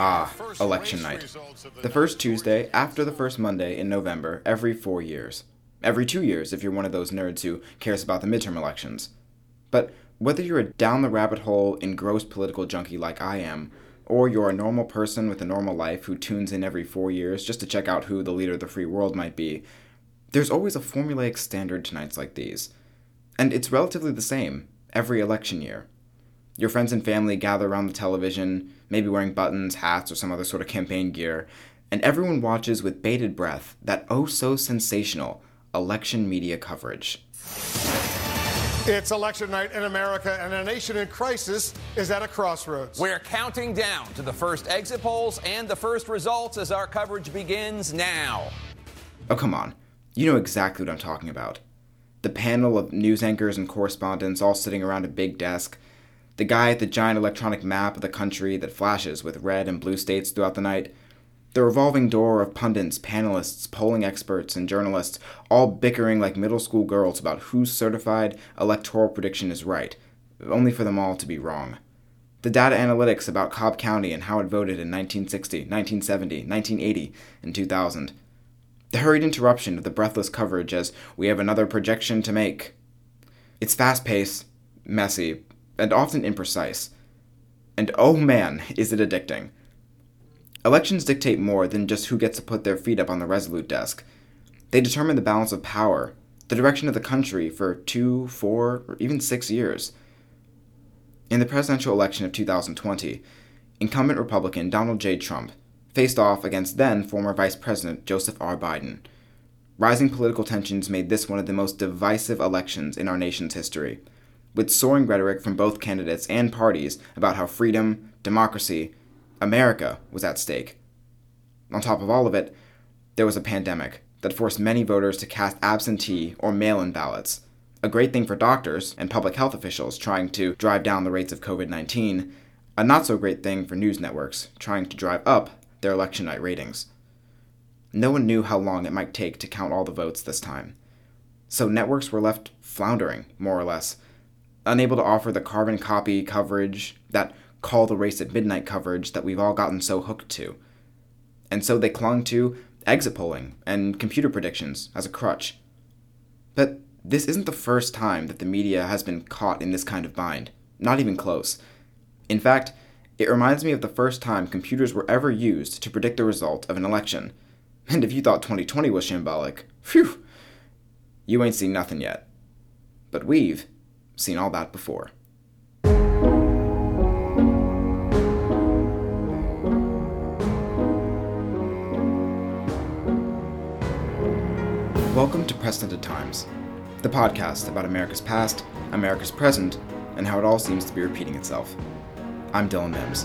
Ah, election night. The first Tuesday after the first Monday in November every four years. Every two years if you're one of those nerds who cares about the midterm elections. But whether you're a down the rabbit hole engrossed political junkie like I am, or you're a normal person with a normal life who tunes in every four years just to check out who the leader of the free world might be, there's always a formulaic standard to nights like these. And it's relatively the same every election year. Your friends and family gather around the television, maybe wearing buttons, hats, or some other sort of campaign gear, and everyone watches with bated breath that oh so sensational election media coverage. It's election night in America, and a nation in crisis is at a crossroads. We're counting down to the first exit polls and the first results as our coverage begins now. Oh, come on. You know exactly what I'm talking about. The panel of news anchors and correspondents all sitting around a big desk, the guy at the giant electronic map of the country that flashes with red and blue states throughout the night, the revolving door of pundits, panelists, polling experts, and journalists, all bickering like middle school girls about whose certified electoral prediction is right, only for them all to be wrong. The data analytics about Cobb County and how it voted in 1960, 1970, 1980, and 2000. The hurried interruption of the breathless coverage as we have another projection to make. It's fast paced, messy, and often imprecise. And oh man, is it addicting. Elections dictate more than just who gets to put their feet up on the Resolute desk. They determine the balance of power, the direction of the country for two, four, or even six years. In the presidential election of 2020, incumbent Republican Donald J. Trump faced off against then former Vice President Joseph R. Biden. Rising political tensions made this one of the most divisive elections in our nation's history with soaring rhetoric from both candidates and parties about how freedom, democracy, America was at stake. On top of all of it, there was a pandemic that forced many voters to cast absentee or mail in ballots. A great thing for doctors and public health officials trying to drive down the rates of COVID 19, a not so great thing for news networks trying to drive up their election night ratings. No one knew how long it might take to count all the votes this time. So networks were left floundering, more or less, unable to offer the carbon copy coverage, that call the race at midnight coverage that we've all gotten so hooked to. And so they clung to exit polling and computer predictions as a crutch. But this isn't the first time that the media has been caught in this kind of bind, not even close. In fact, it reminds me of the first time computers were ever used to predict the result of an election. And if you thought 2020 was shambolic, phew, you ain't seen nothing yet. But we've Seen all that before. Welcome to Precedented Times, the podcast about America's past, America's present, and how it all seems to be repeating itself. I'm Dylan Mims.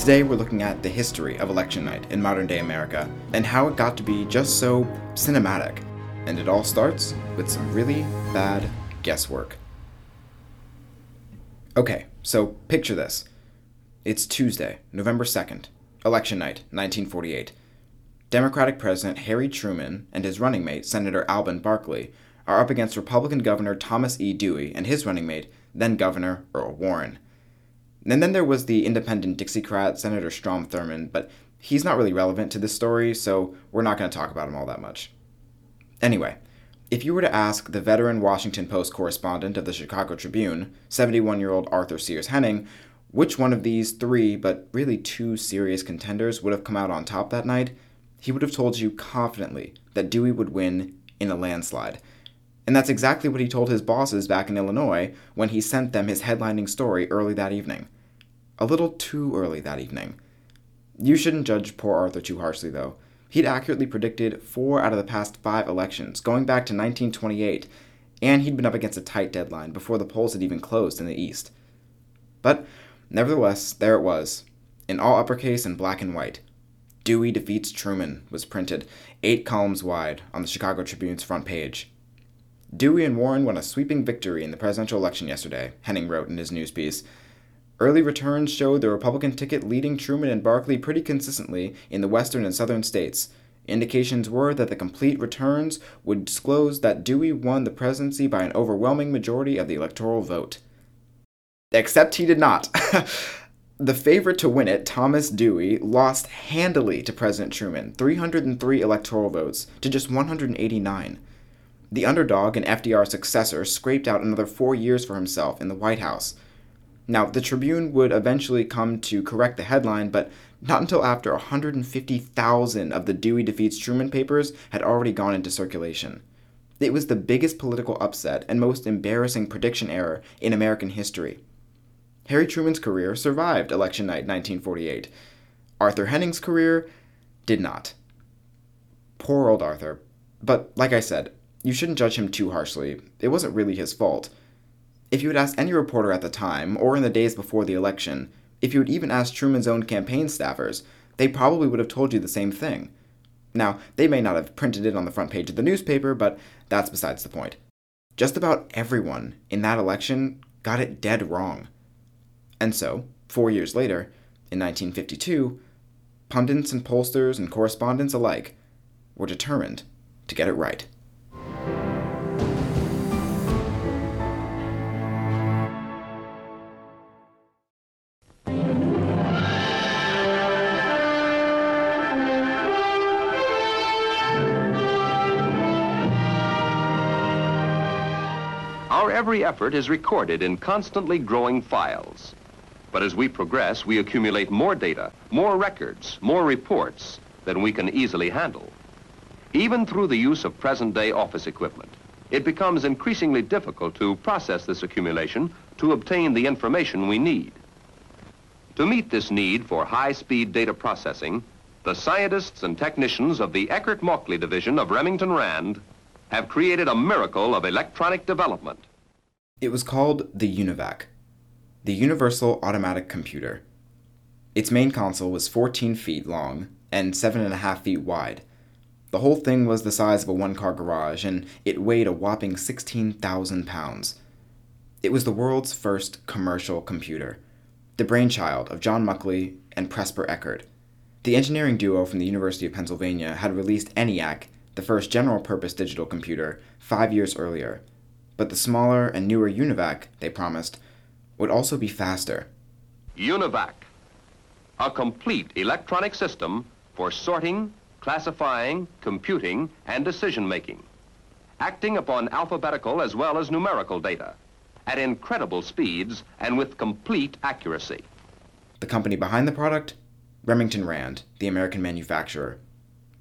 Today we're looking at the history of election night in modern day America and how it got to be just so cinematic and it all starts with some really bad guesswork. Okay, so picture this. It's Tuesday, November 2nd, election night, 1948. Democratic President Harry Truman and his running mate, Senator Alben Barkley, are up against Republican Governor Thomas E. Dewey and his running mate, then Governor Earl Warren. And then there was the independent Dixiecrat, Senator Strom Thurmond, but he's not really relevant to this story, so we're not going to talk about him all that much. Anyway, if you were to ask the veteran Washington Post correspondent of the Chicago Tribune, 71 year old Arthur Sears Henning, which one of these three, but really two serious contenders, would have come out on top that night, he would have told you confidently that Dewey would win in a landslide. And that's exactly what he told his bosses back in Illinois when he sent them his headlining story early that evening. A little too early that evening. You shouldn't judge poor Arthur too harshly, though. He'd accurately predicted four out of the past five elections, going back to 1928, and he'd been up against a tight deadline before the polls had even closed in the East. But, nevertheless, there it was, in all uppercase and black and white. Dewey defeats Truman was printed, eight columns wide, on the Chicago Tribune's front page. Dewey and Warren won a sweeping victory in the presidential election yesterday, Henning wrote in his news piece. Early returns showed the Republican ticket leading Truman and Barkley pretty consistently in the western and southern states. Indications were that the complete returns would disclose that Dewey won the presidency by an overwhelming majority of the electoral vote. Except he did not. the favorite to win it, Thomas Dewey, lost handily to President Truman, 303 electoral votes to just 189. The underdog and FDR's successor scraped out another four years for himself in the White House. Now, the Tribune would eventually come to correct the headline, but not until after 150,000 of the Dewey defeats Truman papers had already gone into circulation. It was the biggest political upset and most embarrassing prediction error in American history. Harry Truman's career survived election night 1948. Arthur Henning's career did not. Poor old Arthur. But like I said, you shouldn't judge him too harshly. It wasn't really his fault. If you had asked any reporter at the time, or in the days before the election, if you had even asked Truman's own campaign staffers, they probably would have told you the same thing. Now, they may not have printed it on the front page of the newspaper, but that's besides the point. Just about everyone in that election got it dead wrong. And so, four years later, in 1952, pundits and pollsters and correspondents alike were determined to get it right. Effort is recorded in constantly growing files. But as we progress, we accumulate more data, more records, more reports than we can easily handle. Even through the use of present-day office equipment, it becomes increasingly difficult to process this accumulation to obtain the information we need. To meet this need for high-speed data processing, the scientists and technicians of the Eckert Mauchly division of Remington Rand have created a miracle of electronic development. It was called the UNIVAC, the Universal Automatic Computer. Its main console was 14 feet long and 7.5 feet wide. The whole thing was the size of a one car garage, and it weighed a whopping 16,000 pounds. It was the world's first commercial computer, the brainchild of John Mauchly and Presper Eckert. The engineering duo from the University of Pennsylvania had released ENIAC, the first general purpose digital computer, five years earlier. But the smaller and newer UNIVAC, they promised, would also be faster. UNIVAC, a complete electronic system for sorting, classifying, computing, and decision making, acting upon alphabetical as well as numerical data at incredible speeds and with complete accuracy. The company behind the product? Remington Rand, the American manufacturer.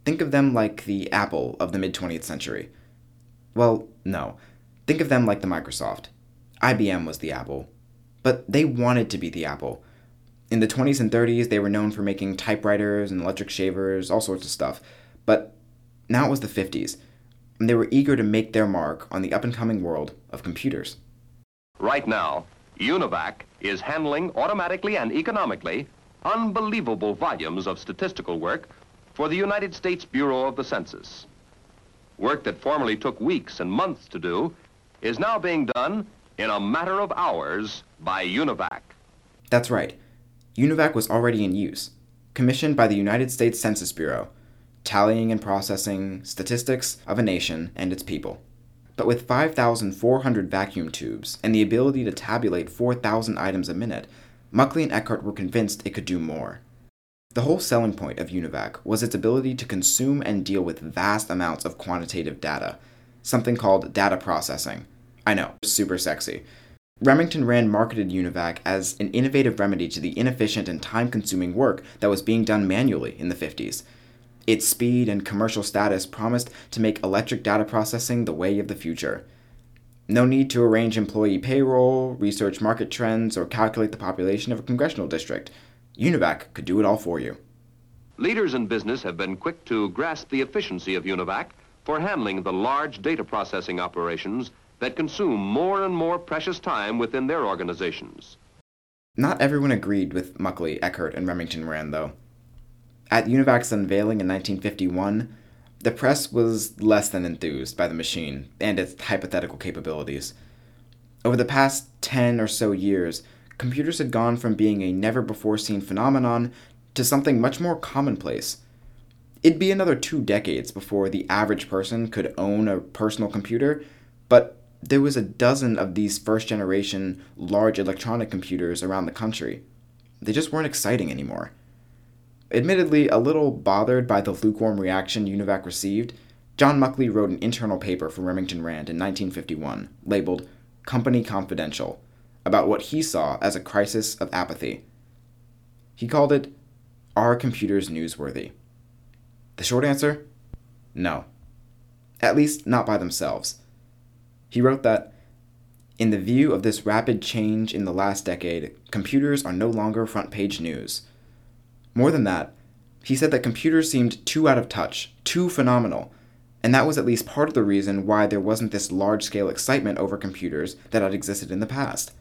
Think of them like the Apple of the mid 20th century. Well, no. Think of them like the Microsoft. IBM was the Apple. But they wanted to be the Apple. In the 20s and 30s, they were known for making typewriters and electric shavers, all sorts of stuff. But now it was the 50s, and they were eager to make their mark on the up and coming world of computers. Right now, UNIVAC is handling automatically and economically unbelievable volumes of statistical work for the United States Bureau of the Census. Work that formerly took weeks and months to do is now being done in a matter of hours by UNIVAC. That's right. UNIVAC was already in use, commissioned by the United States Census Bureau, tallying and processing statistics of a nation and its people. But with 5,400 vacuum tubes and the ability to tabulate 4,000 items a minute, Mauchly and Eckert were convinced it could do more. The whole selling point of UNIVAC was its ability to consume and deal with vast amounts of quantitative data, something called data processing. I know, super sexy. Remington Rand marketed UNIVAC as an innovative remedy to the inefficient and time consuming work that was being done manually in the 50s. Its speed and commercial status promised to make electric data processing the way of the future. No need to arrange employee payroll, research market trends, or calculate the population of a congressional district. UNIVAC could do it all for you. Leaders in business have been quick to grasp the efficiency of UNIVAC for handling the large data processing operations that consume more and more precious time within their organizations. Not everyone agreed with Mauchly, Eckert, and Remington Rand, though. At UNIVAC's unveiling in 1951, the press was less than enthused by the machine and its hypothetical capabilities. Over the past 10 or so years, computers had gone from being a never before seen phenomenon to something much more commonplace. It'd be another two decades before the average person could own a personal computer, but there was a dozen of these first generation large electronic computers around the country. They just weren't exciting anymore. Admittedly, a little bothered by the lukewarm reaction UNIVAC received, John Mauchly wrote an internal paper for Remington Rand in 1951, labeled Company Confidential, about what he saw as a crisis of apathy. He called it, Are Computers Newsworthy? The short answer? No. At least, not by themselves. He wrote that, in the view of this rapid change in the last decade, computers are no longer front page news. More than that, he said that computers seemed too out of touch, too phenomenal, and that was at least part of the reason why there wasn't this large scale excitement over computers that had existed in the past.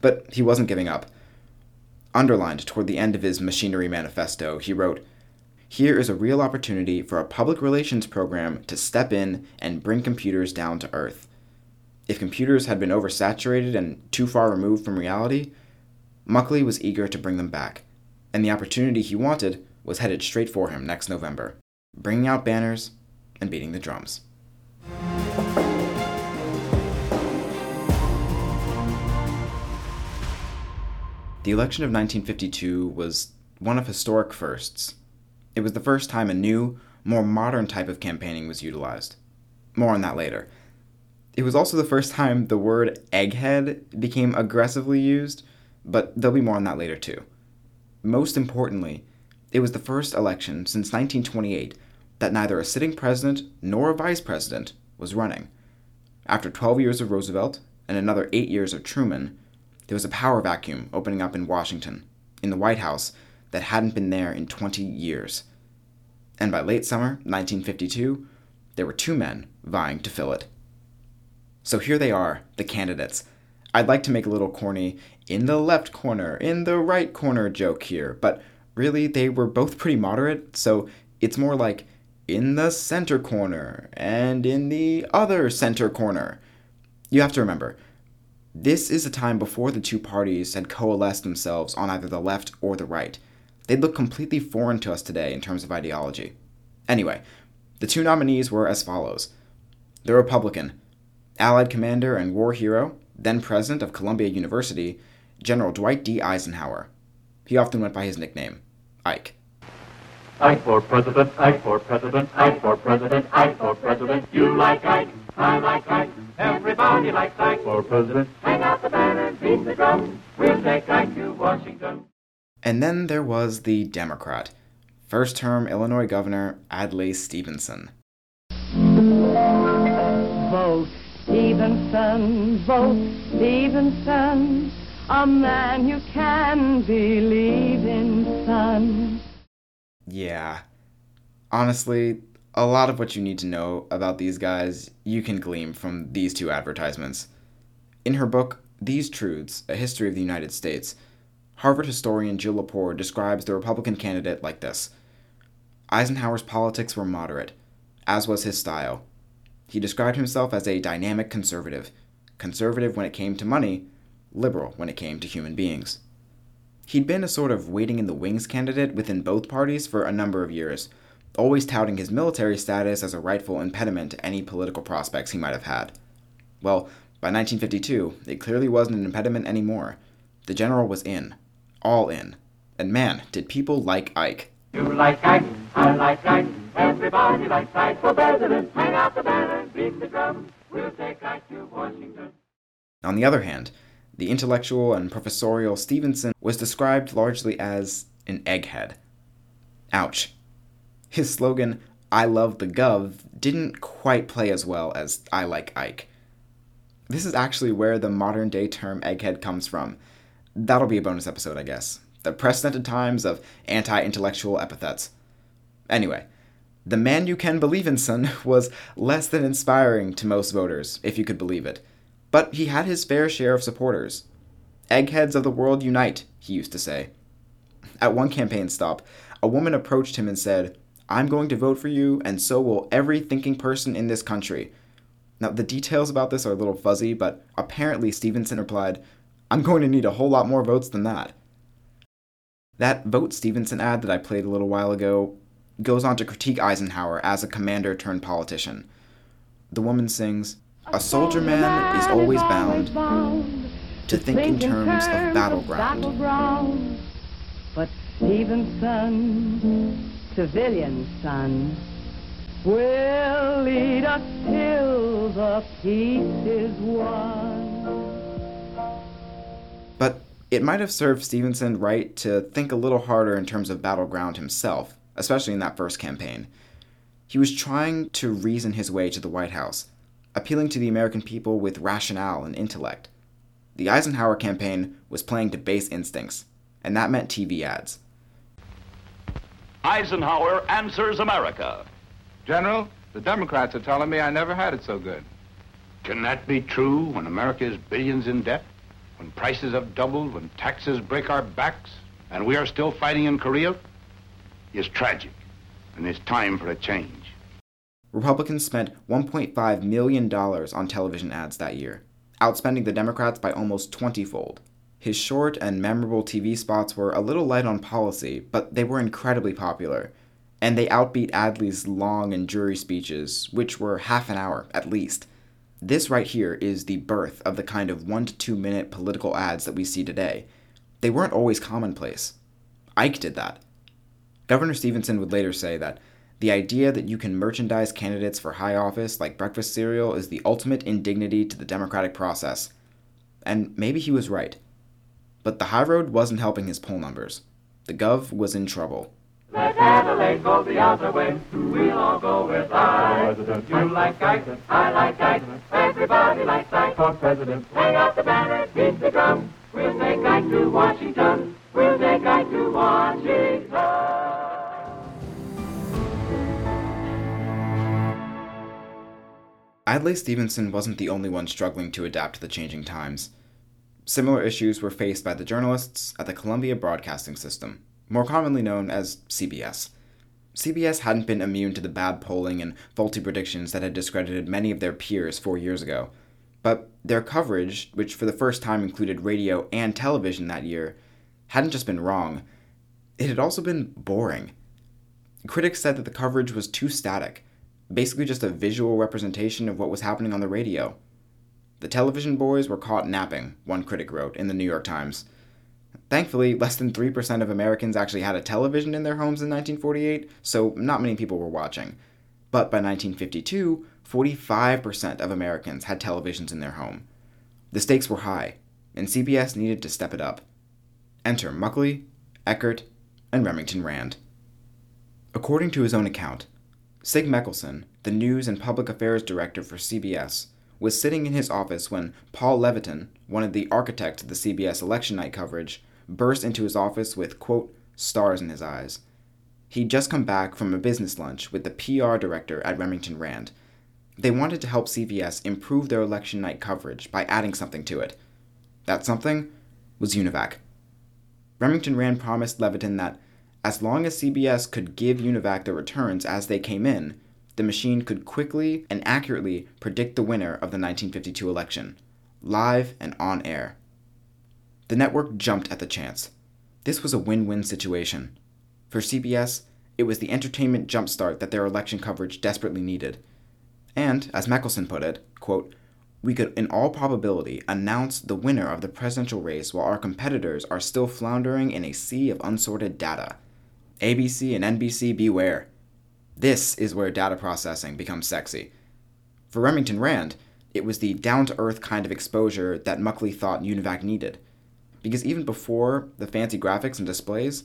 But he wasn't giving up. Underlined toward the end of his Machinery Manifesto, he wrote, Here is a real opportunity for a public relations program to step in and bring computers down to earth. If computers had been oversaturated and too far removed from reality, Mauchly was eager to bring them back, and the opportunity he wanted was headed straight for him next November, bringing out banners and beating the drums. The election of 1952 was one of historic firsts. It was the first time a new, more modern type of campaigning was utilized. More on that later. It was also the first time the word egghead became aggressively used, but there'll be more on that later too. Most importantly, it was the first election since 1928 that neither a sitting president nor a vice president was running. After 12 years of Roosevelt and another 8 years of Truman, there was a power vacuum opening up in Washington, in the White House, that hadn't been there in 20 years. And by late summer 1952, there were two men vying to fill it. So here they are, the candidates. I'd like to make a little corny in the left corner, in the right corner joke here, but really they were both pretty moderate, so it's more like in the center corner and in the other center corner. You have to remember, this is a time before the two parties had coalesced themselves on either the left or the right. They'd look completely foreign to us today in terms of ideology. Anyway, the two nominees were as follows the Republican, Allied commander and war hero, then president of Columbia University, General Dwight D. Eisenhower. He often went by his nickname, Ike. Ike for president, Ike for president, Ike for president, Ike for president. You like Ike, I like Ike, everybody likes Ike for president. Hang out the banner, beat the drum, we'll take Ike to Washington. And then there was the Democrat, first term Illinois Governor Adlai Stevenson. Vote Stevenson, vote oh, Stevenson, a man you can believe in, son. Yeah. Honestly, a lot of what you need to know about these guys you can glean from these two advertisements. In her book, These Truths A History of the United States, Harvard historian Jill Lepore describes the Republican candidate like this Eisenhower's politics were moderate, as was his style. He described himself as a dynamic conservative, conservative when it came to money, liberal when it came to human beings. He'd been a sort of waiting in the wings candidate within both parties for a number of years, always touting his military status as a rightful impediment to any political prospects he might have had. Well, by 1952, it clearly wasn't an impediment anymore. The general was in. All in. And man, did people like Ike. You like Ike, I like Ike, everybody likes Ike for president. Hang out the banner, beat the drum, we'll take Ike to Washington. On the other hand, the intellectual and professorial Stevenson was described largely as an egghead. Ouch. His slogan, I love the Gov, didn't quite play as well as I like Ike. This is actually where the modern day term egghead comes from. That'll be a bonus episode, I guess. The precedented times of anti intellectual epithets. Anyway, the man you can believe in, son, was less than inspiring to most voters, if you could believe it. But he had his fair share of supporters. Eggheads of the world unite, he used to say. At one campaign stop, a woman approached him and said, I'm going to vote for you, and so will every thinking person in this country. Now, the details about this are a little fuzzy, but apparently Stevenson replied, I'm going to need a whole lot more votes than that. That Vote Stevenson ad that I played a little while ago goes on to critique Eisenhower as a commander turned politician. The woman sings, A soldier man is always bound to think in terms of battleground. But Stevenson, civilian son, will lead us till the peace is won. But it might have served Stevenson right to think a little harder in terms of battleground himself, especially in that first campaign. He was trying to reason his way to the White House, appealing to the American people with rationale and intellect. The Eisenhower campaign was playing to base instincts, and that meant TV ads. Eisenhower answers America. General, the Democrats are telling me I never had it so good. Can that be true when America is billions in debt? When prices have doubled, when taxes break our backs, and we are still fighting in Korea? It's tragic, and it's time for a change. Republicans spent $1.5 million on television ads that year, outspending the Democrats by almost 20 fold. His short and memorable TV spots were a little light on policy, but they were incredibly popular, and they outbeat Adlai's long and jury speeches, which were half an hour at least. This right here is the birth of the kind of one to two minute political ads that we see today. They weren't always commonplace. Ike did that. Governor Stevenson would later say that the idea that you can merchandise candidates for high office like breakfast cereal is the ultimate indignity to the democratic process. And maybe he was right. But the high road wasn't helping his poll numbers. The Gov was in trouble. Let Adlai go the other way. We'll all go with I. You like Ike, I like Ike. Everybody likes Ike for president. Hang out the banner, beat the drum. We'll take Ike to Washington. We'll take Ike to Washington. Adlai Stevenson wasn't the only one struggling to adapt to the changing times. Similar issues were faced by the journalists at the Columbia Broadcasting System, more commonly known as CBS. CBS hadn't been immune to the bad polling and faulty predictions that had discredited many of their peers four years ago. But their coverage, which for the first time included radio and television that year, hadn't just been wrong, it had also been boring. Critics said that the coverage was too static, basically just a visual representation of what was happening on the radio. The television boys were caught napping, one critic wrote in the New York Times. Thankfully, less than 3% of Americans actually had a television in their homes in 1948, so not many people were watching. But by 1952, 45% of Americans had televisions in their home. The stakes were high, and CBS needed to step it up. Enter Mauchly, Eckert, and Remington Rand. According to his own account, Sig Mickelson, the news and public affairs director for CBS, was sitting in his office when Paul Levitan, one of the architects of the CBS election night coverage, burst into his office with, quote, stars in his eyes. He'd just come back from a business lunch with the PR director at Remington Rand. They wanted to help CBS improve their election night coverage by adding something to it. That something was UNIVAC. Remington Rand promised Levitan that as long as CBS could give UNIVAC the returns as they came in, the machine could quickly and accurately predict the winner of the 1952 election, live and on air. The network jumped at the chance. This was a win win situation. For CBS, it was the entertainment jumpstart that their election coverage desperately needed. And, as Mickelson put it, quote, we could, in all probability, announce the winner of the presidential race while our competitors are still floundering in a sea of unsorted data. ABC and NBC beware. This is where data processing becomes sexy. For Remington Rand, it was the down to earth kind of exposure that Mauchly thought UNIVAC needed. Because even before the fancy graphics and displays,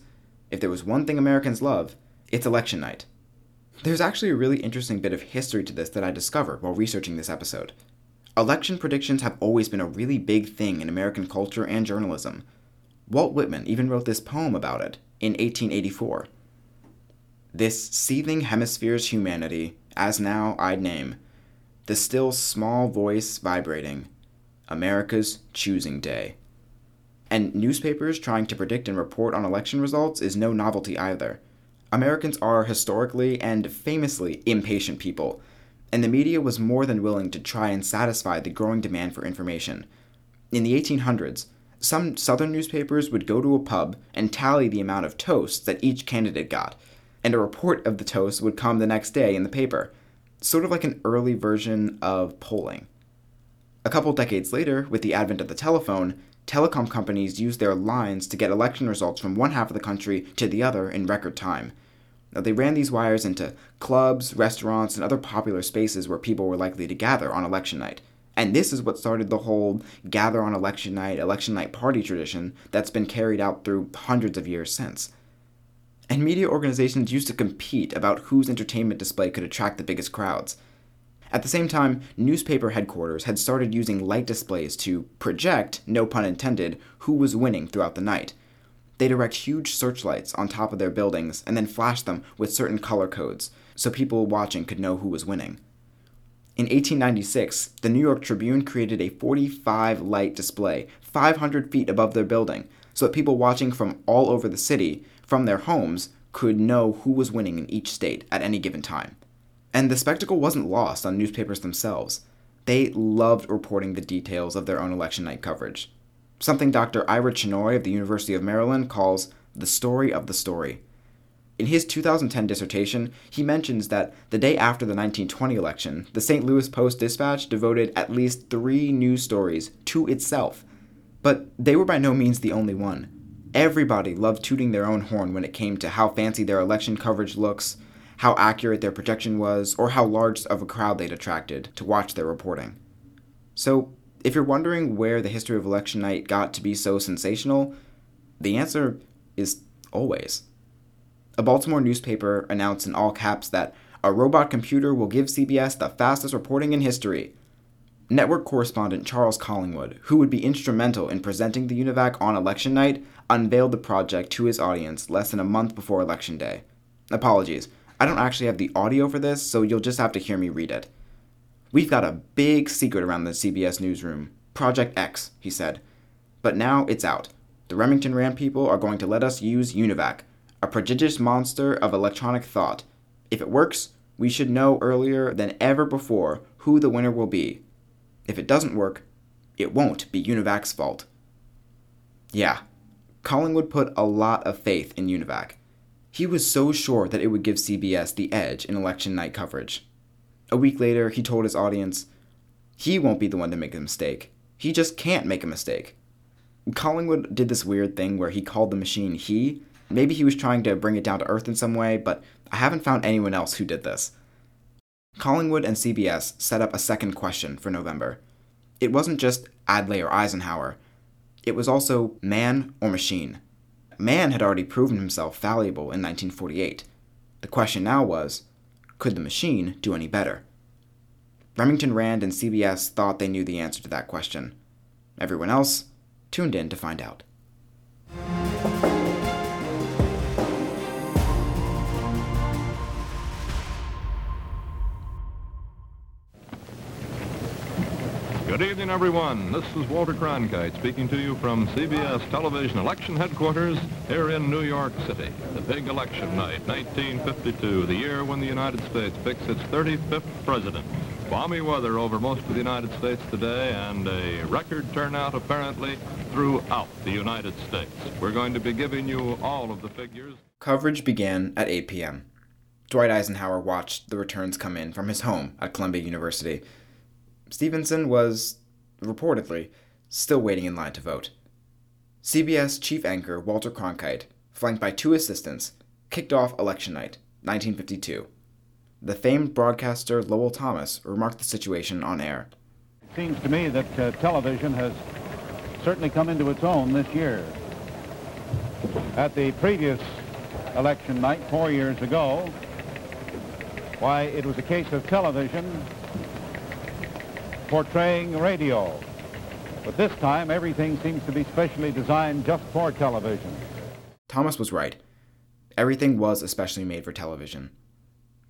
if there was one thing Americans love, it's election night. There's actually a really interesting bit of history to this that I discovered while researching this episode. Election predictions have always been a really big thing in American culture and journalism. Walt Whitman even wrote this poem about it in 1884. This seething hemisphere's humanity, as now I'd name, the still small voice vibrating, America's choosing day. And newspapers trying to predict and report on election results is no novelty either. Americans are historically and famously impatient people, and the media was more than willing to try and satisfy the growing demand for information. In the 1800s, some southern newspapers would go to a pub and tally the amount of toasts that each candidate got, and a report of the toast would come the next day in the paper, sort of like an early version of polling. A couple decades later, with the advent of the telephone, telecom companies used their lines to get election results from one half of the country to the other in record time. Now, they ran these wires into clubs, restaurants, and other popular spaces where people were likely to gather on election night. And this is what started the whole gather on election night, election night party tradition that's been carried out through hundreds of years since. And media organizations used to compete about whose entertainment display could attract the biggest crowds. At the same time, newspaper headquarters had started using light displays to project, no pun intended, who was winning throughout the night. They'd erect huge searchlights on top of their buildings and then flash them with certain color codes so people watching could know who was winning. In 1896, the New York Tribune created a 45 light display 500 feet above their building so that people watching from all over the city, from their homes, could know who was winning in each state at any given time. And the spectacle wasn't lost on newspapers themselves. They loved reporting the details of their own election night coverage. Something Dr. Ira Chinoy of the University of Maryland calls the story of the story. In his 2010 dissertation, he mentions that the day after the 1920 election, the St. Louis Post Dispatch devoted at least three news stories to itself. But they were by no means the only one. Everybody loved tooting their own horn when it came to how fancy their election coverage looks, how accurate their projection was, or how large of a crowd they'd attracted to watch their reporting. So, if you're wondering where the history of election night got to be so sensational, the answer is always. A Baltimore newspaper announced in all caps that a robot computer will give CBS the fastest reporting in history. Network correspondent Charles Collingwood, who would be instrumental in presenting the UNIVAC on election night, unveiled the project to his audience less than a month before election day. Apologies, I don't actually have the audio for this, so you'll just have to hear me read it. We've got a big secret around the CBS newsroom Project X, he said. But now it's out. The Remington Rand people are going to let us use UNIVAC, a prodigious monster of electronic thought. If it works, we should know earlier than ever before who the winner will be. If it doesn't work, it won't be UNIVAC's fault. Yeah, Collingwood put a lot of faith in UNIVAC. He was so sure that it would give CBS the edge in election night coverage. A week later, he told his audience, he won't be the one to make a mistake. He just can't make a mistake. Collingwood did this weird thing where he called the machine he. Maybe he was trying to bring it down to earth in some way, but I haven't found anyone else who did this. Collingwood and CBS set up a second question for November. It wasn't just Adlai or Eisenhower, it was also man or machine. Man had already proven himself valuable in 1948. The question now was could the machine do any better? Remington Rand and CBS thought they knew the answer to that question. Everyone else tuned in to find out. Good evening, everyone. This is Walter Cronkite speaking to you from CBS Television Election Headquarters here in New York City. The big election night, 1952, the year when the United States picks its 35th president. Balmy weather over most of the United States today and a record turnout apparently throughout the United States. We're going to be giving you all of the figures. Coverage began at 8 p.m. Dwight Eisenhower watched the returns come in from his home at Columbia University. Stevenson was, reportedly, still waiting in line to vote. CBS chief anchor Walter Cronkite, flanked by two assistants, kicked off election night, 1952. The famed broadcaster Lowell Thomas remarked the situation on air. It seems to me that uh, television has certainly come into its own this year. At the previous election night, four years ago, why, it was a case of television portraying radio. But this time, everything seems to be specially designed just for television. Thomas was right. Everything was especially made for television.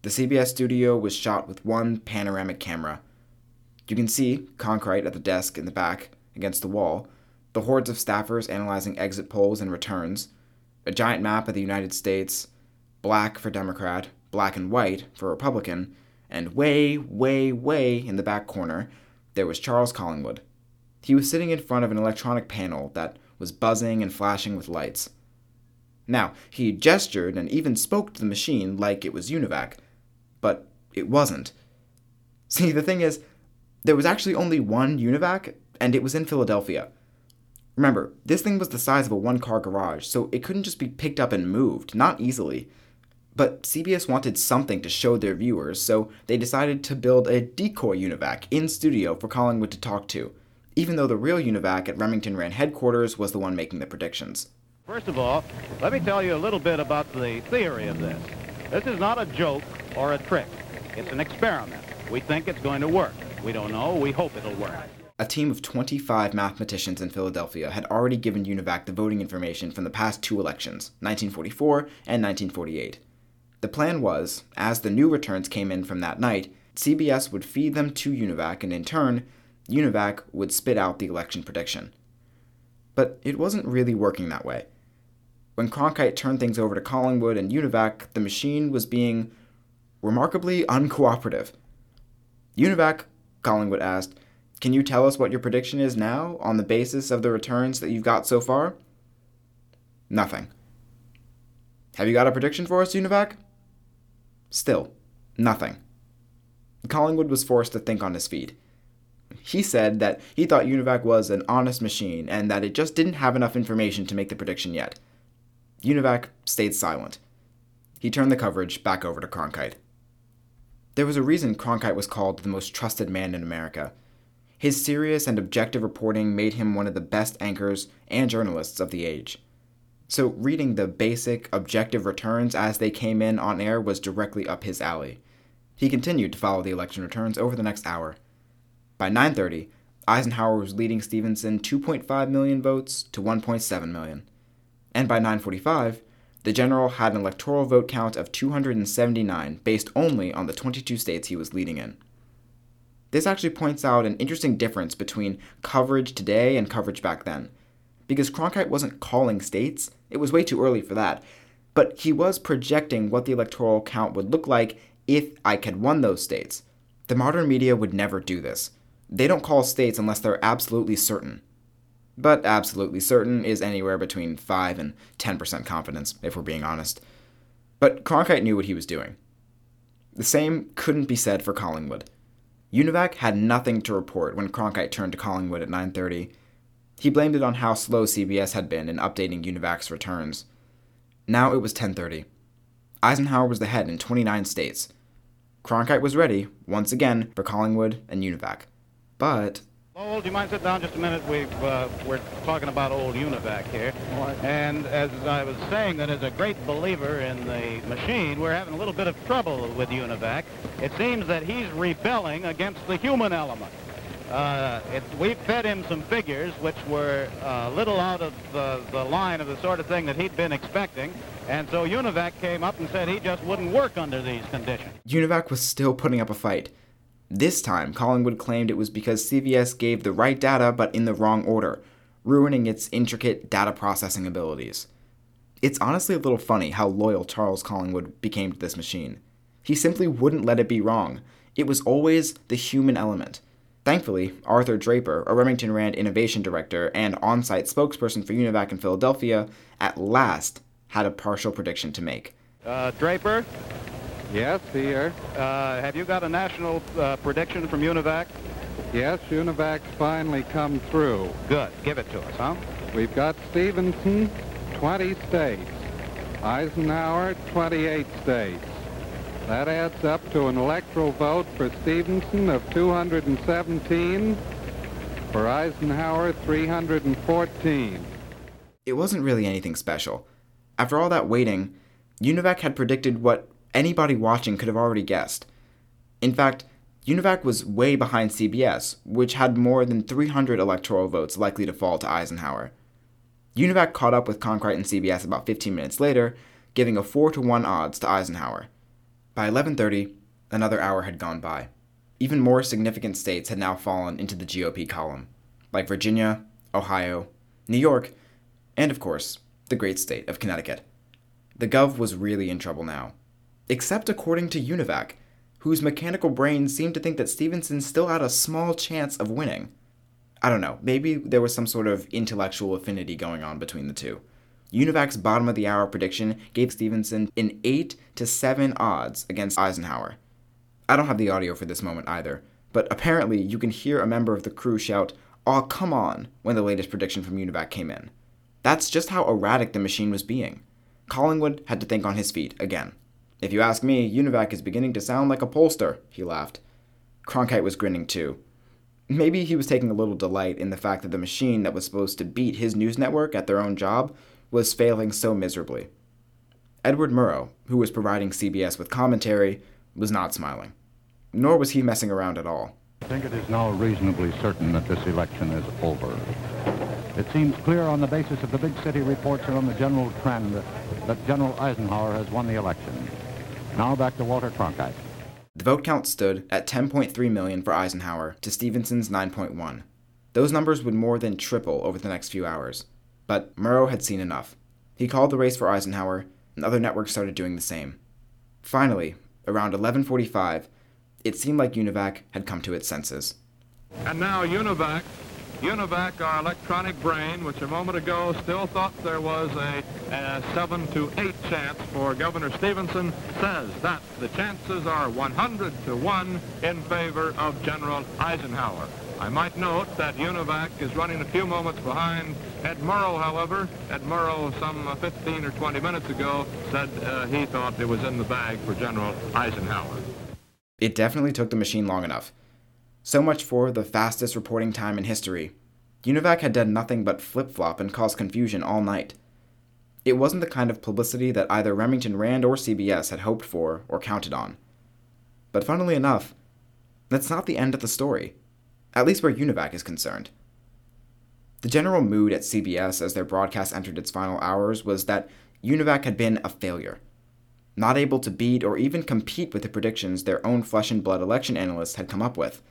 The CBS studio was shot with one panoramic camera. You can see Cronkite at the desk in the back, against the wall, the hordes of staffers analyzing exit polls and returns, a giant map of the United States, black for Democrat, black and white for Republican, and way, way, way in the back corner, there was Charles Collingwood. He was sitting in front of an electronic panel that was buzzing and flashing with lights. Now, he gestured and even spoke to the machine like it was UNIVAC, but it wasn't. See, the thing is, There was actually only one UNIVAC, and it was in Philadelphia. Remember, this thing was the size of a one car garage, so it couldn't just be picked up and moved, not easily. But CBS wanted something to show their viewers, so they decided to build a decoy UNIVAC in studio for Collingwood to talk to, even though the real UNIVAC at Remington Rand headquarters was the one making the predictions. First of all, let me tell you a little bit about the theory of this. This is not a joke or a trick. It's an experiment. We think it's going to work. We don't know. We hope it'll work. A team of 25 mathematicians in Philadelphia had already given UNIVAC the voting information from the past two elections, 1944 and 1948. The plan was, as the new returns came in from that night, CBS would feed them to UNIVAC, and in turn, UNIVAC would spit out the election prediction. But it wasn't really working that way. When Cronkite turned things over to Collingwood and UNIVAC, the machine was being remarkably uncooperative. UNIVAC, Collingwood asked, can you tell us what your prediction is now on the basis of the returns that you've got so far? Nothing. Have you got a prediction for us, UNIVAC? Still, nothing. Collingwood was forced to think on his feet. He said that he thought UNIVAC was an honest machine and that it just didn't have enough information to make the prediction yet. UNIVAC stayed silent. He turned the coverage back over to Cronkite. There was a reason Cronkite was called the most trusted man in America. His serious and objective reporting made him one of the best anchors and journalists of the age. So, reading the basic, objective returns as they came in on air was directly up his alley. He continued to follow the election returns over the next hour. By 9:30, Eisenhower was leading Stevenson 2.5 million votes to 1.7 million. And by 9:45, the general had an electoral vote count of 279 based only on the 22 states he was leading in. This actually points out an interesting difference between coverage today and coverage back then. Because Cronkite wasn't calling states, it was way too early for that, but he was projecting what the electoral count would look like if Ike had won those states. The modern media would never do this. They don't call states unless they're absolutely certain. But absolutely certain is anywhere between 5 and 10% confidence, if we're being honest. But Cronkite knew what he was doing. The same couldn't be said for Collingwood. UNIVAC had nothing to report when Cronkite turned to Collingwood at 9:30. He blamed it on how slow CBS had been in updating UNIVAC's returns. Now it was 10:30. Eisenhower was the head in 29 states. Cronkite was ready, once again, for Collingwood and UNIVAC. But Lowell, do you mind sit down just a minute? We've, uh, we're talking about old UNIVAC here. And as I was saying, that as a great believer in the machine, we're having a little bit of trouble with UNIVAC. It seems that he's rebelling against the human element. Uh, it, we fed him some figures which were a little out of the, the line of the sort of thing that he'd been expecting. And so UNIVAC came up and said he just wouldn't work under these conditions. UNIVAC was still putting up a fight. This time, Collingwood claimed it was because CBS gave the right data but in the wrong order, ruining its intricate data processing abilities. It's honestly a little funny how loyal Charles Collingwood became to this machine. He simply wouldn't let it be wrong. It was always the human element. Thankfully, Arthur Draper, a Remington Rand innovation director and on site spokesperson for UNIVAC in Philadelphia, at last had a partial prediction to make. Uh, Draper, Yes, here. uh, have you got a national uh, prediction from UNIVAC? Yes, UNIVAC's finally come through. Good. Give it to us, huh? We've got Stevenson, 20 states. Eisenhower, 28 states. That adds up to an electoral vote for Stevenson of 217, for Eisenhower, 314. It wasn't really anything special. After all that waiting, UNIVAC had predicted what anybody watching could have already guessed. In fact, UNIVAC was way behind CBS, which had more than 300 electoral votes likely to fall to Eisenhower. UNIVAC caught up with Cronkite and CBS about 15 minutes later, giving a 4 to 1 odds to Eisenhower. By 11:30, another hour had gone by. Even more significant states had now fallen into the GOP column, like Virginia, Ohio, New York, and of course, the great state of Connecticut. The Gov was really in trouble now, except according to UNIVAC, whose mechanical brain seemed to think that Stevenson still had a small chance of winning. I don't know, maybe there was some sort of intellectual affinity going on between the two. UNIVAC's bottom of the hour prediction gave Stevenson an 8 to 7 odds against Eisenhower. I don't have the audio for this moment either, but apparently you can hear a member of the crew shout, Aw, come on, when the latest prediction from UNIVAC came in. That's just how erratic the machine was being. Collingwood had to think on his feet again. If you ask me, UNIVAC is beginning to sound like a pollster, he laughed. Cronkite was grinning too. Maybe he was taking a little delight in the fact that the machine that was supposed to beat his news network at their own job was failing so miserably. Edward Murrow, who was providing CBS with commentary, was not smiling. Nor was he messing around at all. I think it is now reasonably certain that this election is over. It seems clear on the basis of the big city reports and on the general trend that General Eisenhower has won the election. Now back to Walter Cronkite. The vote count stood at 10.3 million for Eisenhower to Stevenson's 9.1. Those numbers would more than triple over the next few hours. But Murrow had seen enough. He called the race for Eisenhower, and other networks started doing the same. Finally, around 11:45, it seemed like UNIVAC had come to its senses. And now UNIVAC, UNIVAC, our electronic brain, which a moment ago still thought there was a, a 7 to 8 chance for Governor Stevenson, says that the chances are 100 to 1 in favor of General Eisenhower. I might note that UNIVAC is running a few moments behind Ed Murrow, however. Ed Murrow, some 15 or 20 minutes ago, said uh, he thought it was in the bag for General Eisenhower. It definitely took the machine long enough. So much for the fastest reporting time in history. UNIVAC had done nothing but flip flop and cause confusion all night. It wasn't the kind of publicity that either Remington Rand or CBS had hoped for or counted on. But funnily enough, that's not the end of the story, at least where UNIVAC is concerned. The general mood at CBS as their broadcast entered its final hours was that UNIVAC had been a failure, not able to beat or even compete with the predictions their own flesh and blood election analysts had come up with.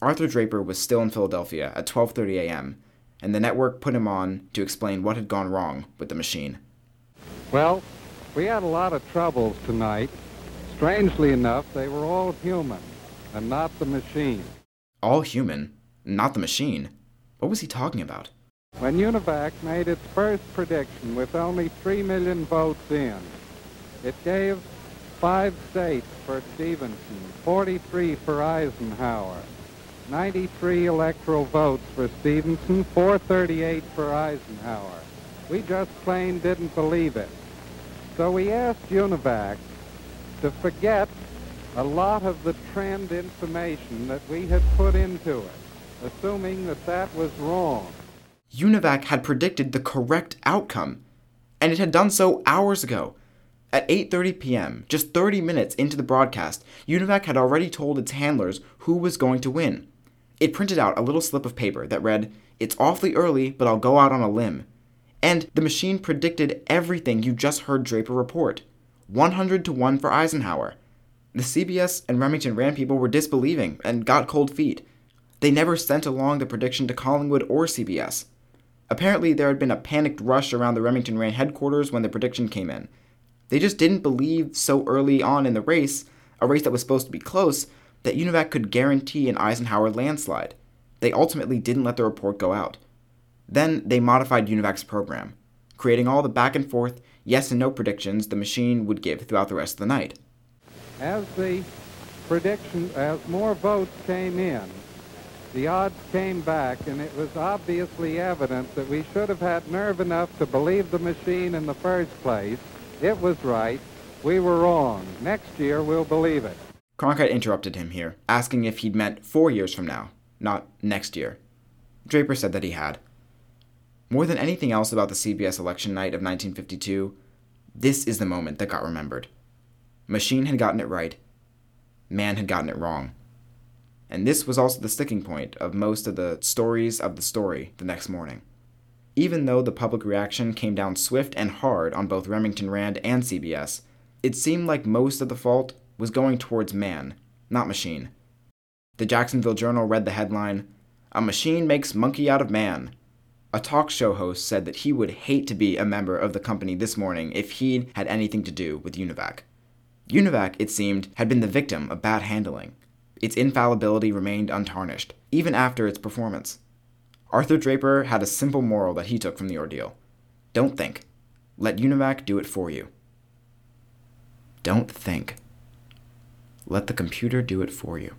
Arthur Draper was still in Philadelphia at 12:30 a.m., and the network put him on to explain what had gone wrong with the machine. Well, we had a lot of troubles tonight. Strangely enough, they were all human and not the machine. All human, not the machine. What was he talking about? When UNIVAC made its first prediction with only 3 million votes in, it gave five states for Stevenson, 43 for Eisenhower, 93 electoral votes for Stevenson, 438 for Eisenhower. We just plain didn't believe it. So we asked UNIVAC to forget a lot of the trend information that we had put into it, assuming that that was wrong. UNIVAC had predicted the correct outcome, and it had done so hours ago. At 8:30 p.m., just 30 minutes into the broadcast, UNIVAC had already told its handlers who was going to win. It printed out a little slip of paper that read, It's awfully early, but I'll go out on a limb. And the machine predicted everything you just heard Draper report 100 to 1 for Eisenhower. The CBS and Remington Rand people were disbelieving and got cold feet. They never sent along the prediction to Collingwood or CBS. Apparently, there had been a panicked rush around the Remington Rand headquarters when the prediction came in. They just didn't believe so early on in the race, a race that was supposed to be close, that UNIVAC could guarantee an Eisenhower landslide. They ultimately didn't let the report go out. Then they modified UNIVAC's program, creating all the back and forth yes and no predictions the machine would give throughout the rest of the night. As the prediction, as more votes came in, the odds came back, and it was obviously evident that we should have had nerve enough to believe the machine in the first place. It was right. We were wrong. Next year, we'll believe it. Cronkite interrupted him here, asking if he'd meant four years from now, not next year. Draper said that he had. More than anything else about the CBS election night of 1952, this is the moment that got remembered. Machine had gotten it right, man had gotten it wrong. And this was also the sticking point of most of the stories of the story the next morning. Even though the public reaction came down swift and hard on both Remington Rand and CBS, it seemed like most of the fault was going towards man, not machine. The Jacksonville Journal read the headline A Machine Makes Monkey Out of Man. A talk show host said that he would hate to be a member of the company this morning if he'd had anything to do with UNIVAC. UNIVAC, it seemed, had been the victim of bad handling. Its infallibility remained untarnished, even after its performance. Arthur Draper had a simple moral that he took from the ordeal Don't think. Let UNIVAC do it for you. Don't think. Let the computer do it for you.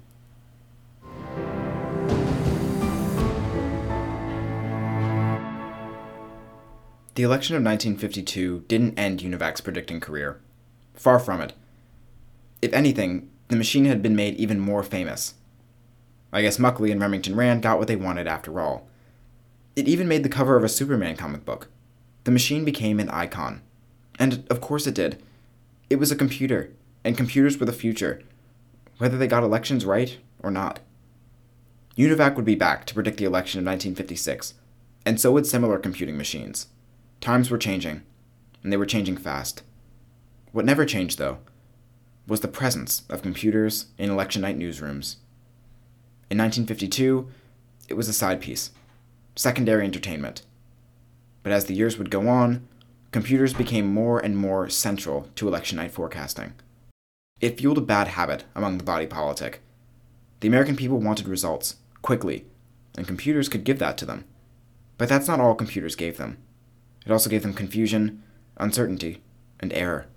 The election of 1952 didn't end UNIVAC's predicting career. Far from it. If anything, the machine had been made even more famous. I guess Mauchly and Remington Rand got what they wanted after all. It even made the cover of a Superman comic book. The machine became an icon. And of course it did. It was a computer, and computers were the future, whether they got elections right or not. UNIVAC would be back to predict the election of 1956, and so would similar computing machines. Times were changing, and they were changing fast. What never changed, though, was the presence of computers in election night newsrooms. In 1952, it was a side piece, secondary entertainment. But as the years would go on, computers became more and more central to election night forecasting. It fueled a bad habit among the body politic. The American people wanted results, quickly, and computers could give that to them. But that's not all computers gave them. It also gave them confusion, uncertainty, and error.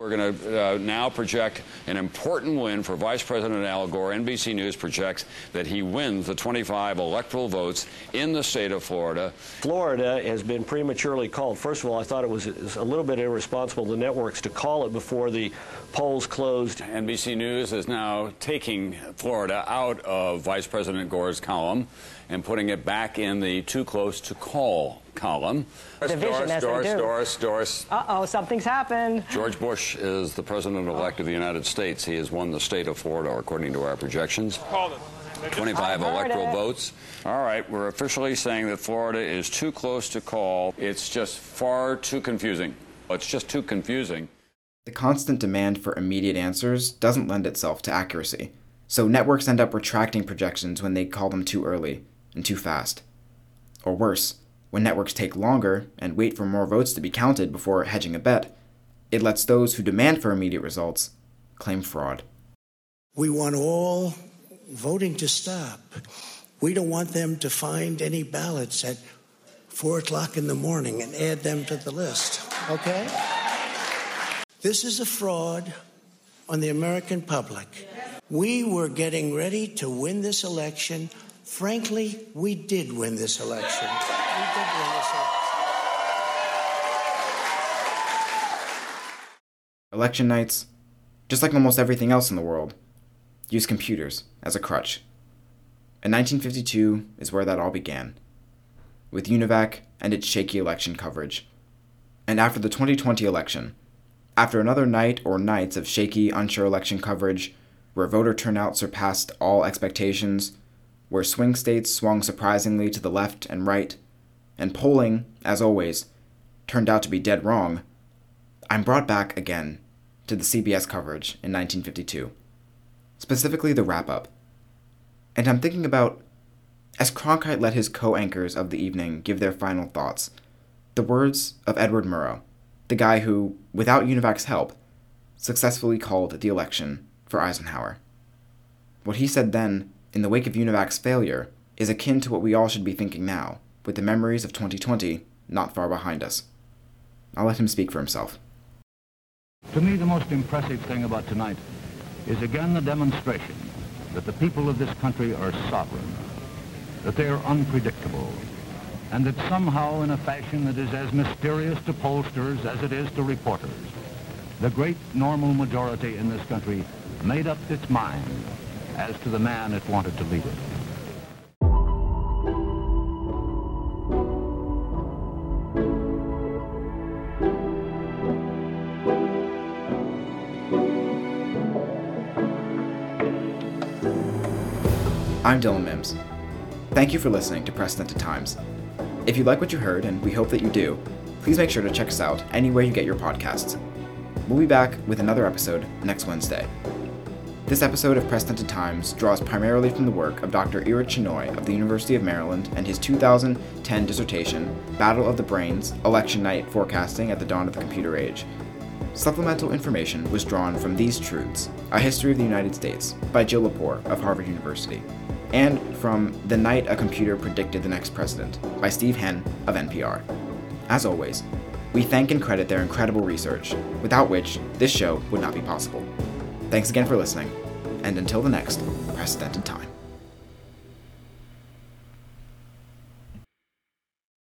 We're going to uh, now project an important win for Vice President Al Gore. NBC News projects that he wins the 25 electoral votes in the state of Florida. Florida has been prematurely called. First of all, I thought it was a little bit irresponsible of the networks to call it before the polls closed. NBC News is now taking Florida out of Vice President Gore's column and putting it back in the too close to call column. Division, Doris, as Doris, they do. Doris, Doris. Uh-oh, something's happened. George Bush is the president-elect of the United States. He has won the state of Florida, according to our projections. 25 I heard electoral it. votes. All right, we're officially saying that Florida is too close to call. It's just far too confusing. It's just too confusing. The constant demand for immediate answers doesn't lend itself to accuracy, so networks end up retracting projections when they call them too early and too fast. Or worse, when networks take longer and wait for more votes to be counted before hedging a bet, it lets those who demand for immediate results claim fraud. We want all voting to stop. We don't want them to find any ballots at four o'clock in the morning and add them to the list. Okay? This is a fraud on the American public. We were getting ready to win this election. Frankly, we did win this election. Election nights, just like almost everything else in the world, use computers as a crutch. And 1952 is where that all began, with UNIVAC and its shaky election coverage. And after the 2020 election, after another night or nights of shaky, unsure election coverage, where voter turnout surpassed all expectations, where swing states swung surprisingly to the left and right, and polling, as always, turned out to be dead wrong, I'm brought back again to the CBS coverage in 1952, specifically the wrap up. And I'm thinking about, as Cronkite let his co anchors of the evening give their final thoughts, the words of Edward Murrow, the guy who, without UNIVAC's help, successfully called the election for Eisenhower. What he said then, in the wake of UNIVAC's failure, is akin to what we all should be thinking now, with the memories of 2020 not far behind us. I'll let him speak for himself. To me, the most impressive thing about tonight is again the demonstration that the people of this country are sovereign, that they are unpredictable, and that somehow in a fashion that is as mysterious to pollsters as it is to reporters, the great normal majority in this country made up its mind as to the man it wanted to lead it. I'm Dylan Mims. Thank you for listening to Precedented Times. If you like what you heard, and we hope that you do, please make sure to check us out anywhere you get your podcasts. We'll be back with another episode next Wednesday. This episode of Precedented Times draws primarily from the work of Dr. Ira Chinoy of the University of Maryland and his 2010 dissertation, Battle of the Brains Election Night Forecasting at the Dawn of the Computer Age. Supplemental information was drawn from These Truths A History of the United States by Jill Lepore of Harvard University, and from The Night a Computer Predicted the Next President by Steve Henn of NPR. As always, we thank and credit their incredible research, without which this show would not be possible. Thanks again for listening, and until the next Precedented Time.